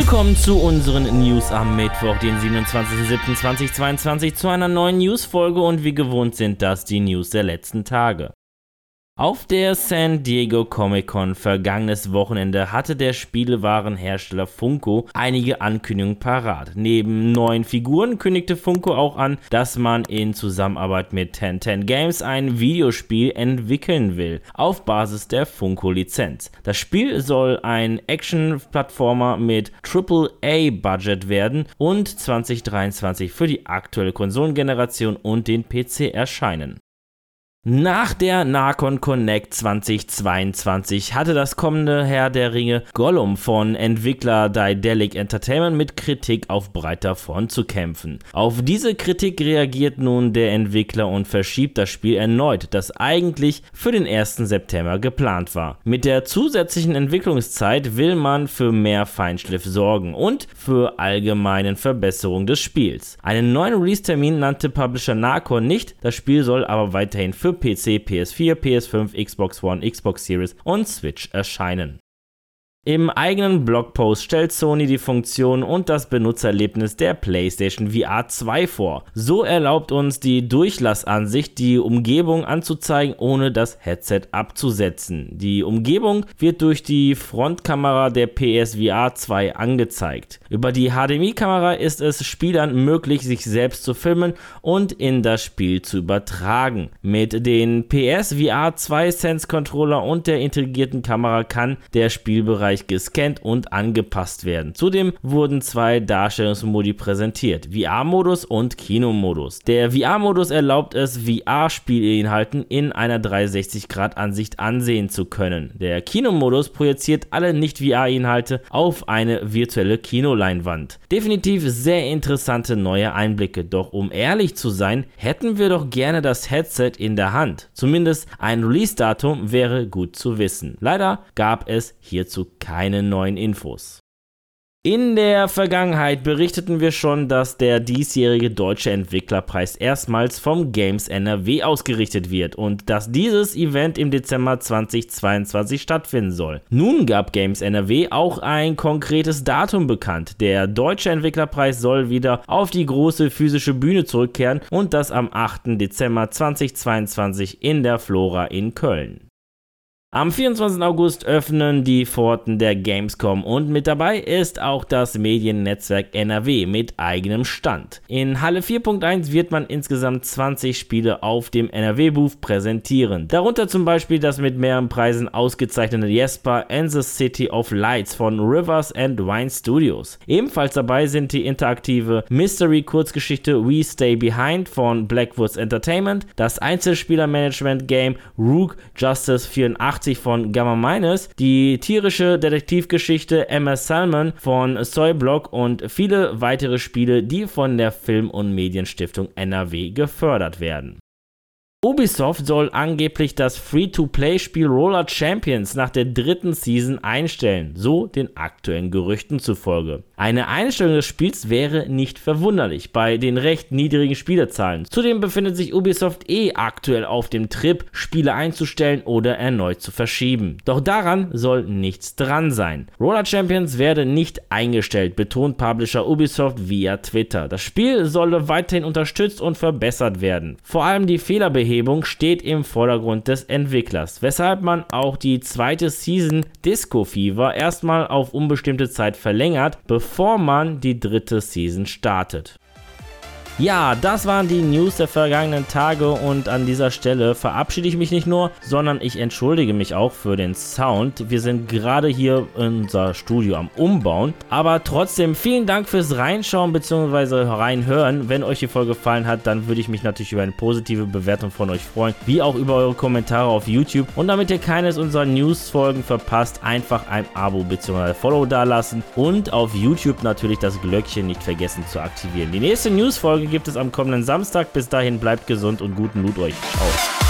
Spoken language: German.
Willkommen zu unseren News am Mittwoch, den 27.07.2022, zu einer neuen News-Folge und wie gewohnt sind das die News der letzten Tage. Auf der San Diego Comic Con vergangenes Wochenende hatte der Spielewarenhersteller Funko einige Ankündigungen parat. Neben neuen Figuren kündigte Funko auch an, dass man in Zusammenarbeit mit 1010 Games ein Videospiel entwickeln will, auf Basis der Funko-Lizenz. Das Spiel soll ein Action-Plattformer mit AAA-Budget werden und 2023 für die aktuelle Konsolengeneration und den PC erscheinen. Nach der Narcon Connect 2022 hatte das kommende Herr der Ringe Gollum von Entwickler Daedalic Entertainment mit Kritik auf breiter Front zu kämpfen. Auf diese Kritik reagiert nun der Entwickler und verschiebt das Spiel erneut, das eigentlich für den 1. September geplant war. Mit der zusätzlichen Entwicklungszeit will man für mehr Feinschliff sorgen und für allgemeinen Verbesserung des Spiels. Einen neuen Release-Termin nannte Publisher Narcon nicht, das Spiel soll aber weiterhin für für PC, PS4, PS5, Xbox One, Xbox Series und Switch erscheinen. Im eigenen Blogpost stellt Sony die Funktion und das Benutzererlebnis der PlayStation VR 2 vor. So erlaubt uns die Durchlassansicht, die Umgebung anzuzeigen, ohne das Headset abzusetzen. Die Umgebung wird durch die Frontkamera der PSVR 2 angezeigt. Über die HDMI-Kamera ist es Spielern möglich, sich selbst zu filmen und in das Spiel zu übertragen. Mit den PSVR 2 Sense Controller und der integrierten Kamera kann der Spielbereich Bereich gescannt und angepasst werden. Zudem wurden zwei Darstellungsmodi präsentiert, VR-Modus und Kinomodus. Der VR-Modus erlaubt es, VR-Spielinhalten in einer 360-Grad-Ansicht ansehen zu können. Der Kinomodus projiziert alle Nicht-VR-Inhalte auf eine virtuelle Kinoleinwand. Definitiv sehr interessante neue Einblicke, doch um ehrlich zu sein, hätten wir doch gerne das Headset in der Hand. Zumindest ein Release-Datum wäre gut zu wissen. Leider gab es hierzu keine neuen Infos. In der Vergangenheit berichteten wir schon, dass der diesjährige deutsche Entwicklerpreis erstmals vom Games NRW ausgerichtet wird und dass dieses Event im Dezember 2022 stattfinden soll. Nun gab Games NRW auch ein konkretes Datum bekannt. Der deutsche Entwicklerpreis soll wieder auf die große physische Bühne zurückkehren und das am 8. Dezember 2022 in der Flora in Köln. Am 24. August öffnen die Pforten der Gamescom und mit dabei ist auch das Mediennetzwerk NRW mit eigenem Stand. In Halle 4.1 wird man insgesamt 20 Spiele auf dem NRW-Booth präsentieren. Darunter zum Beispiel das mit mehreren Preisen ausgezeichnete Jesper and the City of Lights von Rivers and Wine Studios. Ebenfalls dabei sind die interaktive Mystery-Kurzgeschichte We Stay Behind von Blackwoods Entertainment, das Einzelspieler-Management-Game Rook Justice 84 1980 von Gamma Minus, die tierische Detektivgeschichte Emma Salmon von Soyblock und viele weitere Spiele, die von der Film- und Medienstiftung NRW gefördert werden. Ubisoft soll angeblich das Free-to-Play-Spiel Roller Champions nach der dritten Season einstellen, so den aktuellen Gerüchten zufolge. Eine Einstellung des Spiels wäre nicht verwunderlich bei den recht niedrigen Spielerzahlen. Zudem befindet sich Ubisoft eh aktuell auf dem Trip, Spiele einzustellen oder erneut zu verschieben. Doch daran soll nichts dran sein. Roller Champions werde nicht eingestellt, betont Publisher Ubisoft via Twitter. Das Spiel solle weiterhin unterstützt und verbessert werden. Vor allem die Fehlerbehebung Hervorhebung steht im Vordergrund des Entwicklers, weshalb man auch die zweite Season Disco Fever erstmal auf unbestimmte Zeit verlängert, bevor man die dritte Season startet. Ja, das waren die News der vergangenen Tage und an dieser Stelle verabschiede ich mich nicht nur, sondern ich entschuldige mich auch für den Sound. Wir sind gerade hier in unser Studio am Umbauen, aber trotzdem vielen Dank fürs Reinschauen bzw. reinhören. Wenn euch die Folge gefallen hat, dann würde ich mich natürlich über eine positive Bewertung von euch freuen, wie auch über eure Kommentare auf YouTube. Und damit ihr keines unserer News-Folgen verpasst, einfach ein Abo bzw. Follow dalassen und auf YouTube natürlich das Glöckchen nicht vergessen zu aktivieren. Die nächste News-Folge gibt es am kommenden Samstag. Bis dahin bleibt gesund und guten Loot euch. Ciao.